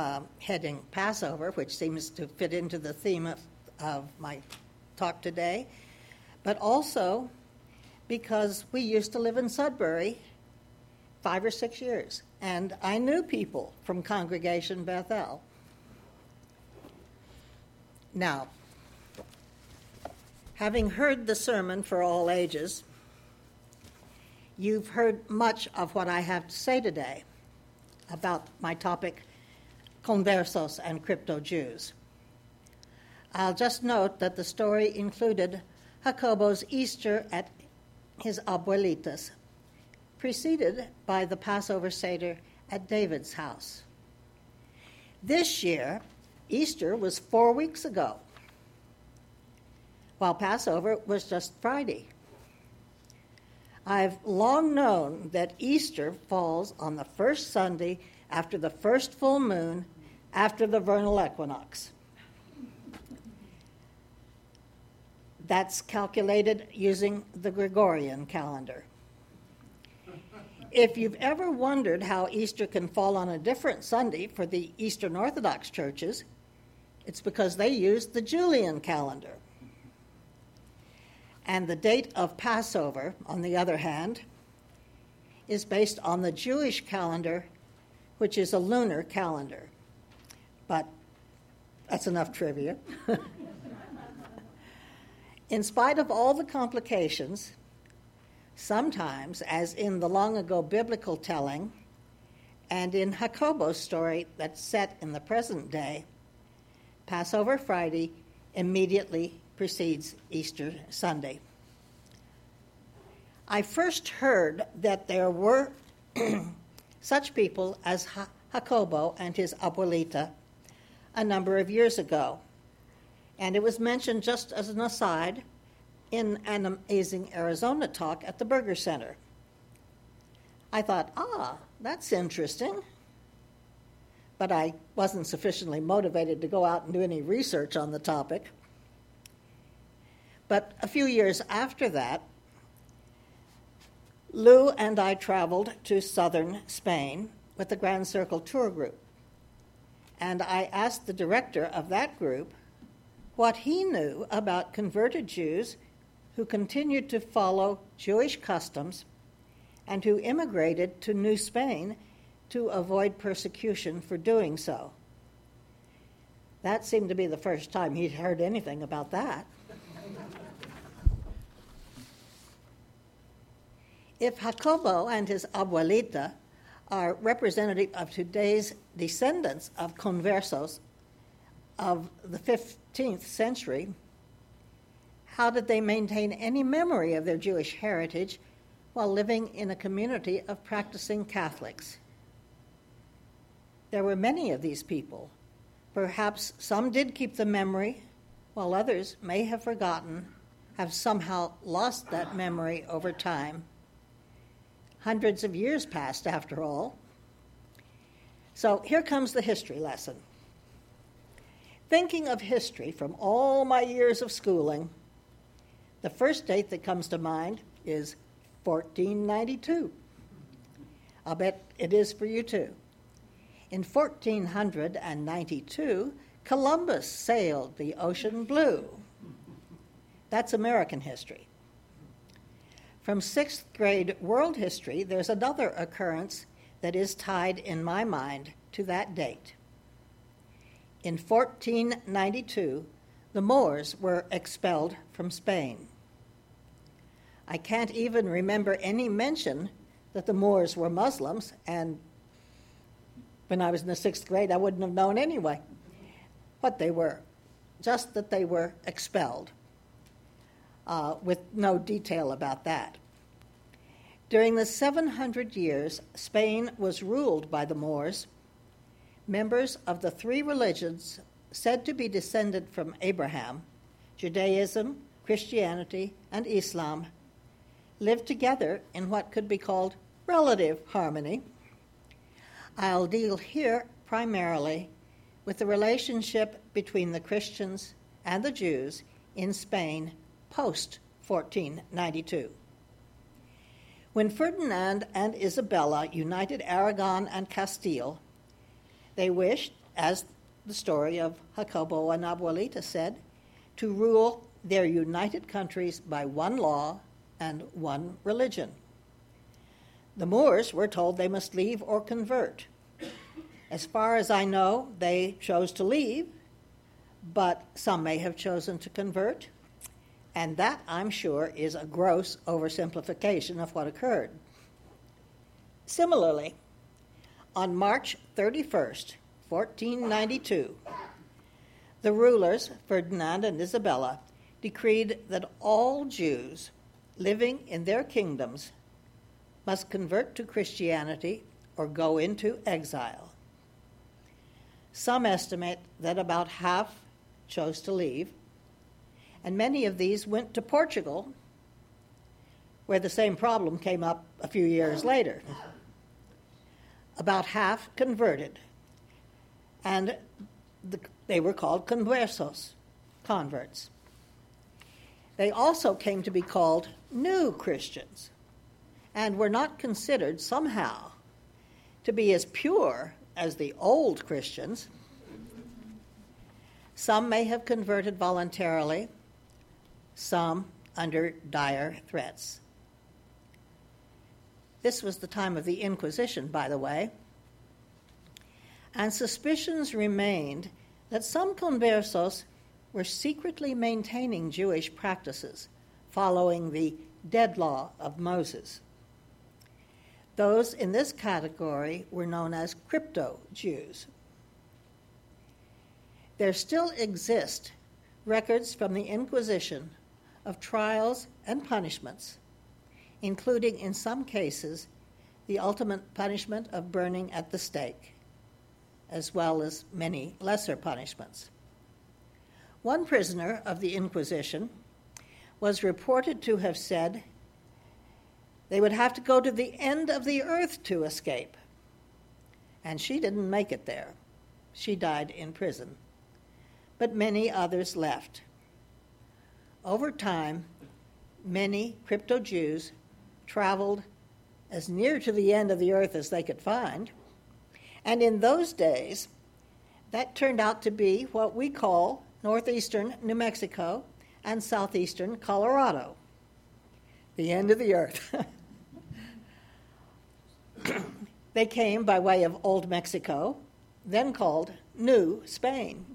uh, heading Passover, which seems to fit into the theme of, of my talk today, but also because we used to live in Sudbury five or six years, and I knew people from Congregation Beth El. Now, having heard the sermon for all ages, you've heard much of what I have to say today about my topic, conversos and crypto Jews. I'll just note that the story included Jacobo's Easter at his abuelitas, preceded by the Passover Seder at David's house. This year, Easter was four weeks ago, while Passover was just Friday. I've long known that Easter falls on the first Sunday after the first full moon after the vernal equinox. That's calculated using the Gregorian calendar. If you've ever wondered how Easter can fall on a different Sunday for the Eastern Orthodox churches, it's because they use the Julian calendar. And the date of Passover, on the other hand, is based on the Jewish calendar, which is a lunar calendar. But that's enough trivia. in spite of all the complications, sometimes, as in the long ago biblical telling, and in Jacobo's story that's set in the present day, Passover Friday immediately precedes Easter Sunday. I first heard that there were such people as Jacobo and his abuelita a number of years ago, and it was mentioned just as an aside in an amazing Arizona talk at the Burger Center. I thought, ah, that's interesting. But I wasn't sufficiently motivated to go out and do any research on the topic. But a few years after that, Lou and I traveled to southern Spain with the Grand Circle Tour Group. And I asked the director of that group what he knew about converted Jews who continued to follow Jewish customs and who immigrated to New Spain to avoid persecution for doing so. That seemed to be the first time he'd heard anything about that. If Jacobo and his abuelita are representative of today's descendants of conversos of the 15th century, how did they maintain any memory of their Jewish heritage while living in a community of practicing Catholics? There were many of these people. Perhaps some did keep the memory, while others may have forgotten, have somehow lost that memory over time. Hundreds of years passed, after all. So here comes the history lesson. Thinking of history from all my years of schooling, the first date that comes to mind is 1492. I'll bet it is for you too. In 1492, Columbus sailed the ocean blue. That's American history. From sixth grade world history, there's another occurrence that is tied in my mind to that date. In 1492, the Moors were expelled from Spain. I can't even remember any mention that the Moors were Muslims, and when I was in the sixth grade, I wouldn't have known anyway what they were, just that they were expelled uh, with no detail about that. During the 700 years Spain was ruled by the Moors, members of the three religions said to be descended from Abraham Judaism, Christianity, and Islam lived together in what could be called relative harmony. I'll deal here primarily with the relationship between the Christians and the Jews in Spain post 1492. When Ferdinand and Isabella united Aragon and Castile, they wished, as the story of Jacobo and Abuelita said, to rule their united countries by one law and one religion. The Moors were told they must leave or convert. As far as I know, they chose to leave, but some may have chosen to convert, and that, I'm sure, is a gross oversimplification of what occurred. Similarly, on March 31st, 1492, the rulers, Ferdinand and Isabella, decreed that all Jews living in their kingdoms must convert to Christianity or go into exile. Some estimate that about half chose to leave, and many of these went to Portugal, where the same problem came up a few years later. About half converted, and the, they were called conversos, converts. They also came to be called new Christians and were not considered somehow to be as pure as the old Christians. Some may have converted voluntarily, some under dire threats. This was the time of the Inquisition, by the way, and suspicions remained that some conversos were secretly maintaining Jewish practices following the dead law of Moses. Those in this category were known as crypto Jews. There still exist records from the Inquisition of trials and punishments, including, in some cases, the ultimate punishment of burning at the stake, as well as many lesser punishments. One prisoner of the Inquisition was reported to have said they would have to go to the end of the earth to escape. And she didn't make it there. She died in prison. But many others left. Over time, many crypto Jews traveled as near to the end of the earth as they could find. And in those days, that turned out to be what we call northeastern New Mexico and southeastern Colorado, the end of the earth. they came by way of Old Mexico, then called New Spain.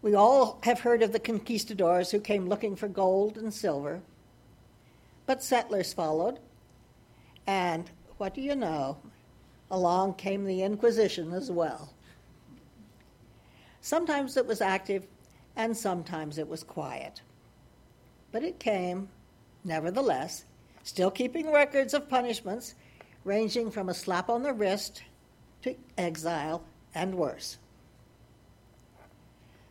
We all have heard of the conquistadors who came looking for gold and silver, but settlers followed, and what do you know? Along came the Inquisition as well. Sometimes it was active, and sometimes it was quiet. But it came, nevertheless, still keeping records of punishments ranging from a slap on the wrist to exile and worse.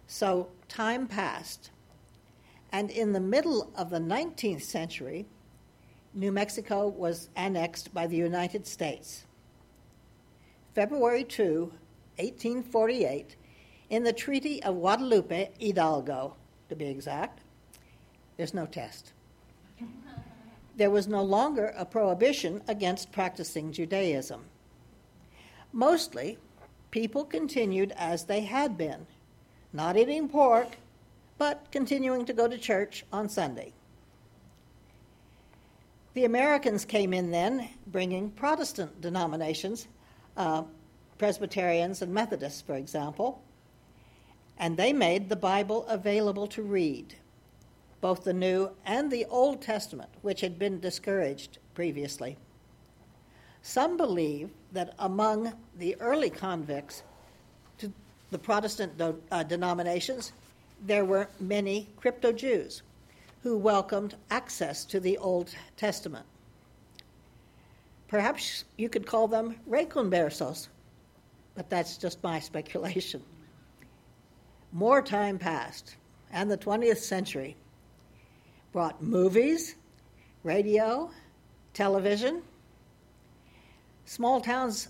So time passed, and in the middle of the 19th century, New Mexico was annexed by the United States. February 2, 1848, in the Treaty of Guadalupe Hidalgo, to be exact, there's no test. There was no longer a prohibition against practicing Judaism. Mostly, people continued as they had been, not eating pork, but continuing to go to church on Sunday. The Americans came in then, bringing Protestant denominations, uh, Presbyterians and Methodists, for example, and they made the Bible available to read, both the New and the Old Testament, which had been discouraged previously. Some believe that among the early convicts the Protestant do, uh, denominations, there were many crypto Jews who welcomed access to the Old Testament. Perhaps you could call them reconversos, but that's just my speculation. More time passed, and the 20th century brought movies, radio, television. Small towns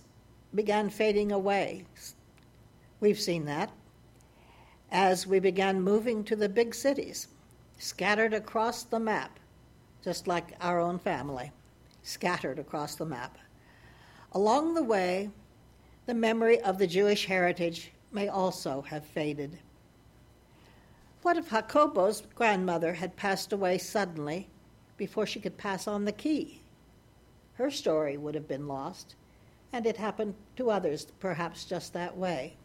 began fading away. We've seen that as we began moving to the big cities, scattered across the map, just like our own family, scattered across the map. Along the way, the memory of the Jewish heritage may also have faded. What if Jacobo's grandmother had passed away suddenly before she could pass on the key? Her story would have been lost, and it happened to others perhaps just that way.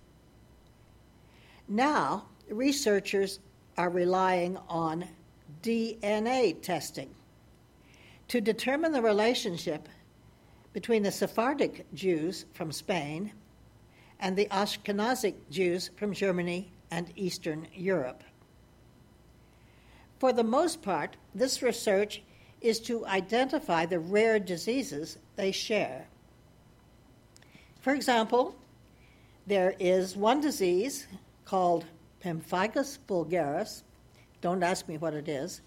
Now, researchers are relying on DNA testing to determine the relationship between the Sephardic Jews from Spain and the Ashkenazic Jews from Germany and Eastern Europe. For the most part, this research is to identify the rare diseases they share. For example, there is one disease called pemphigus vulgaris. Don't ask me what it is,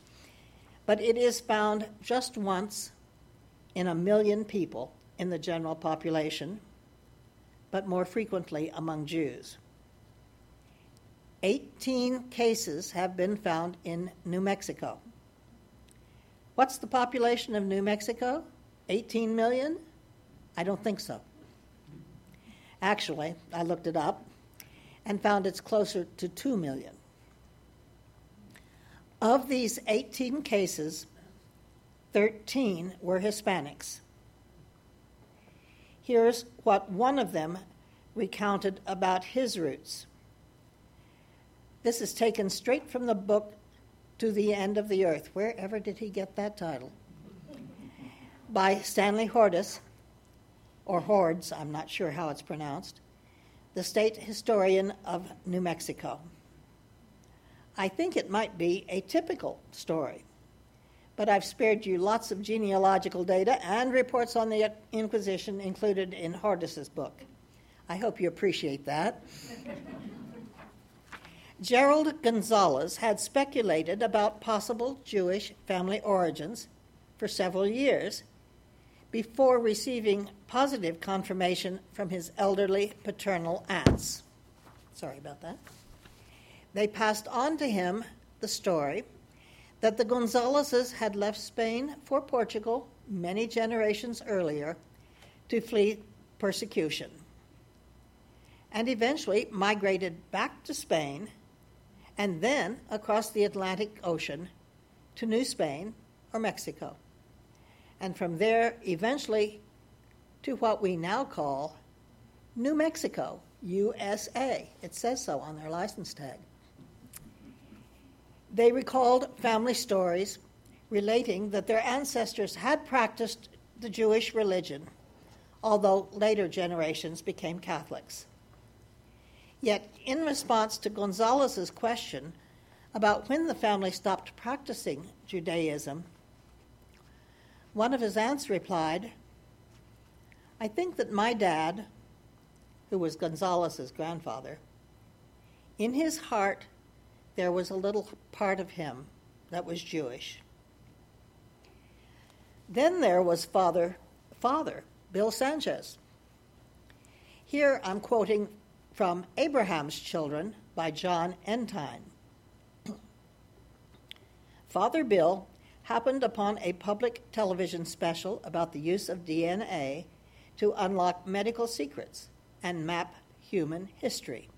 but it is found just once in a million people in the general population, but more frequently among Jews. 18 cases have been found in New Mexico. What's the population of New Mexico? 18 million? I don't think so. Actually, I looked it up and found it's closer to 2 million. Of these 18 cases, 13 were Hispanics. Here's what one of them recounted about his roots. This is taken straight from the book To the End of the Earth. Wherever did he get that title? By Stanley Hordes, or Hordes, I'm not sure how it's pronounced, the state historian of New Mexico. I think it might be a typical story, but I've spared you lots of genealogical data and reports on the Inquisition included in Hordes's book. I hope you appreciate that. Gerald Gonzalez had speculated about possible Jewish family origins for several years before receiving positive confirmation from his elderly paternal aunts. Sorry about that. They passed on to him the story that the Gonzalezes had left Spain for Portugal many generations earlier to flee persecution and eventually migrated back to Spain and then across the Atlantic Ocean to New Spain or Mexico and from there eventually to what we now call New Mexico, USA. It says so on their license tag. They recalled family stories relating that their ancestors had practiced the Jewish religion, although later generations became Catholics. Yet, in response to Gonzalez's question about when the family stopped practicing Judaism, one of his aunts replied, I think that my dad, who was Gonzalez's grandfather, in his heart there was a little part of him that was Jewish. Then there was father, father Bill Sanchez. Here I'm quoting from Abraham's Children by Jon Entine. Father Bill happened upon a public television special about the use of DNA to unlock medical secrets and map human history.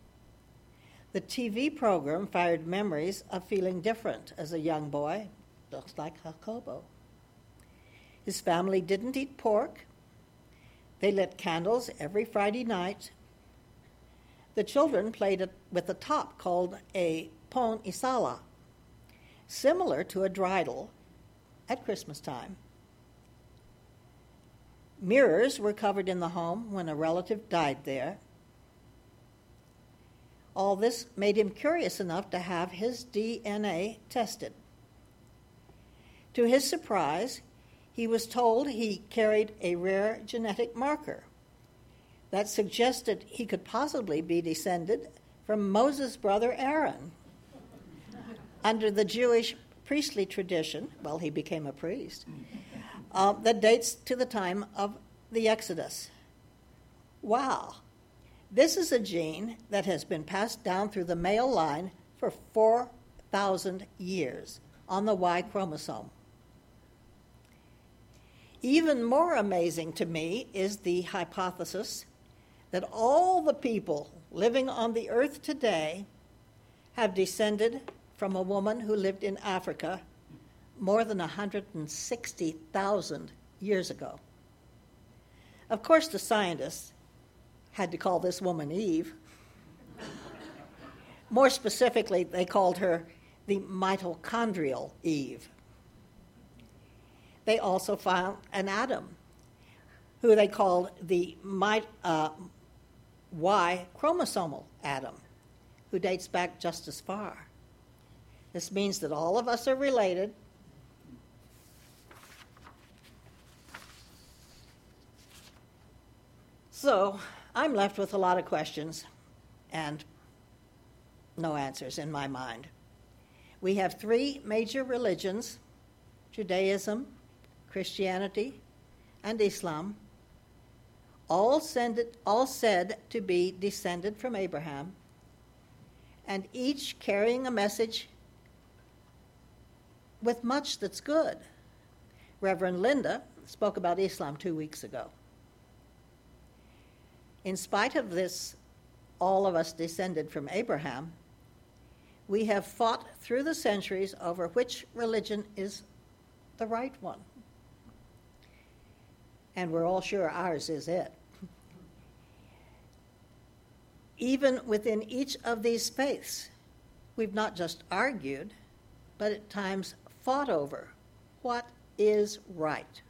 The TV program fired memories of feeling different as a young boy, just like Jacobo. His family didn't eat pork. They lit candles every Friday night. The children played with a top called a pon y saca, similar to a dreidel at Christmas time. Mirrors were covered in the home when a relative died there. All this made him curious enough to have his DNA tested. To his surprise, he was told he carried a rare genetic marker that suggested he could possibly be descended from Moses' brother Aaron. Under the Jewish priestly tradition, well, he became a priest, uh, that dates to the time of the Exodus. Wow. This is a gene that has been passed down through the male line for 4,000 years on the Y chromosome. Even more amazing to me is the hypothesis that all the people living on the earth today have descended from a woman who lived in Africa more than 160,000 years ago. Of course, the scientists had to call this woman Eve. More specifically, they called her the mitochondrial Eve. They also found an Adam, who they called the uh, Y chromosomal Adam, who dates back just as far. This means that all of us are related. So I'm left with a lot of questions and no answers in my mind. We have three major religions Judaism, Christianity, and Islam, all, sended, all said to be descended from Abraham, and each carrying a message with much that's good. Reverend Linda spoke about Islam two weeks ago. In spite of this, all of us descended from Abraham, we have fought through the centuries over which religion is the right one. And we're all sure ours is it. Even within each of these faiths, we've not just argued, but at times fought over what is right.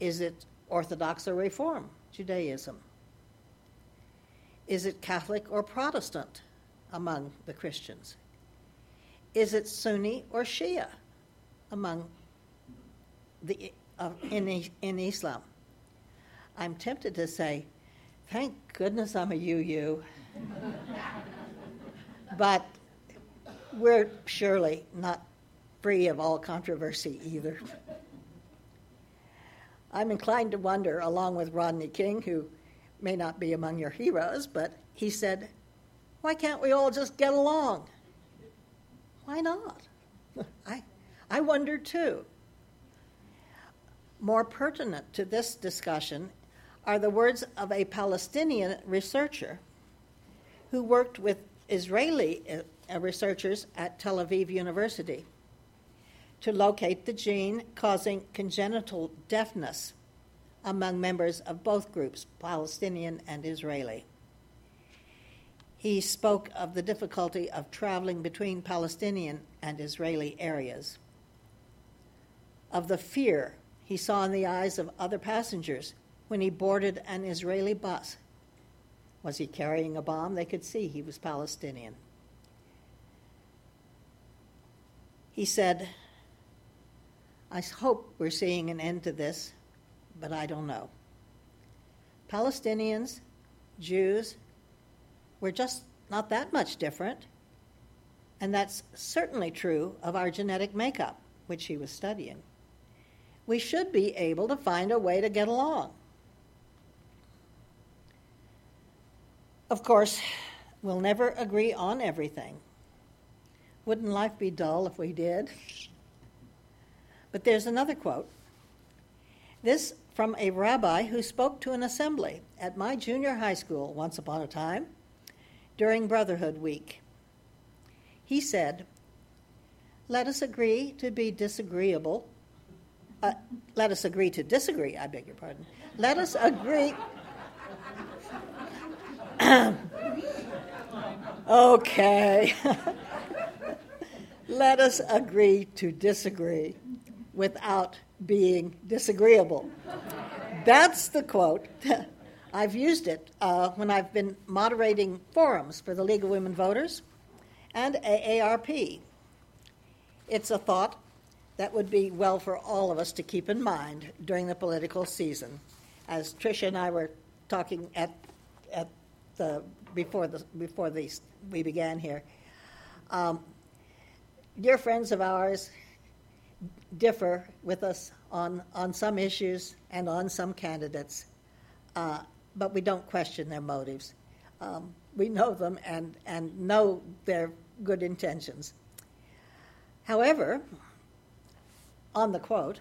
Is it Orthodox or Reform, Judaism? Is it Catholic or Protestant? among the Christians? Is it Sunni or Shia among the uh, in, in Islam? I'm tempted to say, thank goodness I'm a UU. but we're surely not free of all controversy either. I'm inclined to wonder, along with Rodney King, who may not be among your heroes, but he said, why can't we all just get along? Why not? I, I wonder too. More pertinent to this discussion are the words of a Palestinian researcher who worked with Israeli uh, researchers at Tel Aviv University to locate the gene causing congenital deafness among members of both groups, Palestinian and Israeli he spoke of the difficulty of traveling between Palestinian and Israeli areas, of the fear he saw in the eyes of other passengers when he boarded an Israeli bus. Was he carrying a bomb? They could see he was Palestinian. He said, I hope we're seeing an end to this, but I don't know. Palestinians, Jews, we're just not that much different. And that's certainly true of our genetic makeup, which he was studying. We should be able to find a way to get along. Of course, we'll never agree on everything. Wouldn't life be dull if we did? But there's another quote. This from a rabbi who spoke to an assembly at my junior high school once upon a time during Brotherhood Week. He said, Let us agree to be disagreeable. Uh, let us agree to disagree, I beg your pardon. Let us agree. okay. let us agree to disagree without being disagreeable. That's the quote. I've used it uh, when I've been moderating forums for the League of Women Voters and AARP. It's a thought that would be well for all of us to keep in mind during the political season. As Tricia and I were talking at, at the, before, the, before the, we began here, um, dear friends of ours differ with us on, on some issues and on some candidates. Uh, but we don't question their motives. Um, we know them and, and know their good intentions. However, on the quote,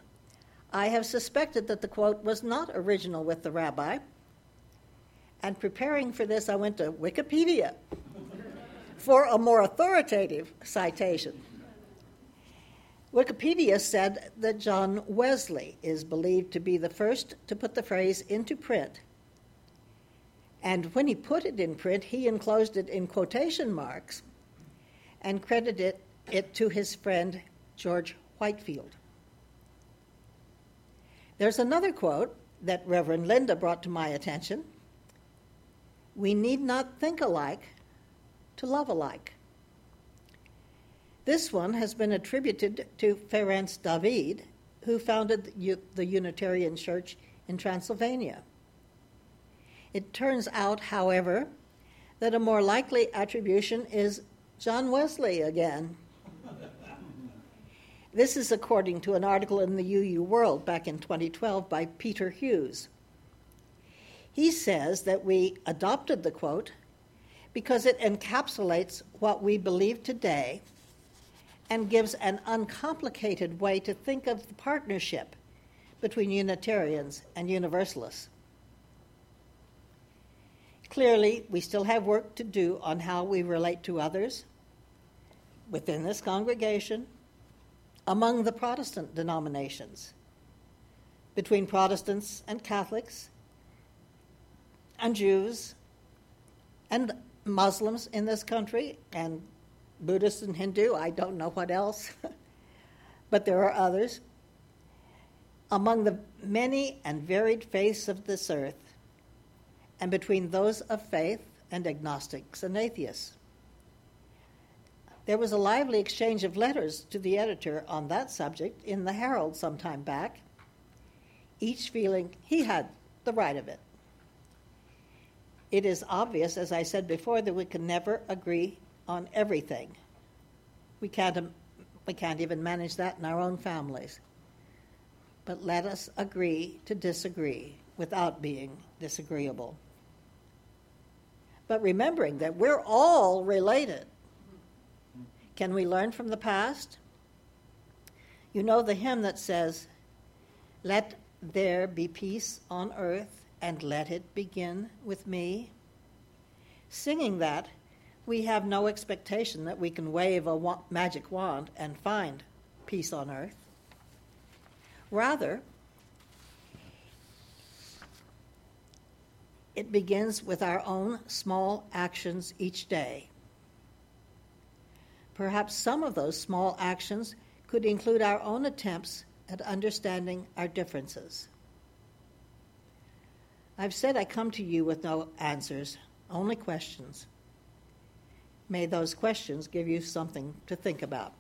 I have suspected that the quote was not original with the rabbi, And preparing for this, I went to Wikipedia for a more authoritative citation. Wikipedia said that John Wesley is believed to be the first to put the phrase into print. And when he put it in print, he enclosed it in quotation marks and credited it to his friend George Whitefield. There's another quote that Reverend Linda brought to my attention. We need not think alike to love alike. This one has been attributed to Ferenc David, who founded the Unitarian Church in Transylvania. It turns out, however, that a more likely attribution is John Wesley again. This is according to an article in the UU World back in 2012 by Peter Hughes. He says that we adopted the quote because it encapsulates what we believe today and gives an uncomplicated way to think of the partnership between Unitarians and Universalists. Clearly, we still have work to do on how we relate to others within this congregation, among the Protestant denominations, between Protestants and Catholics, and Jews, and Muslims in this country, and Buddhists and Hindu, I don't know what else, but there are others. Among the many and varied faiths of this earth, and between those of faith and agnostics and atheists. There was a lively exchange of letters to the editor on that subject in the Herald some time back, each feeling he had the right of it. It is obvious, as I said before, that we can never agree on everything. We can't, um, we can't even manage that in our own families. But let us agree to disagree without being disagreeable but remembering that we're all related. Can we learn from the past? You know the hymn that says, Let there be peace on earth, and let it begin with me. Singing that, we have no expectation that we can wave a wa- magic wand and find peace on earth. Rather, It begins with our own small actions each day. Perhaps some of those small actions could include our own attempts at understanding our differences. I've said I come to you with no answers, only questions. May those questions give you something to think about.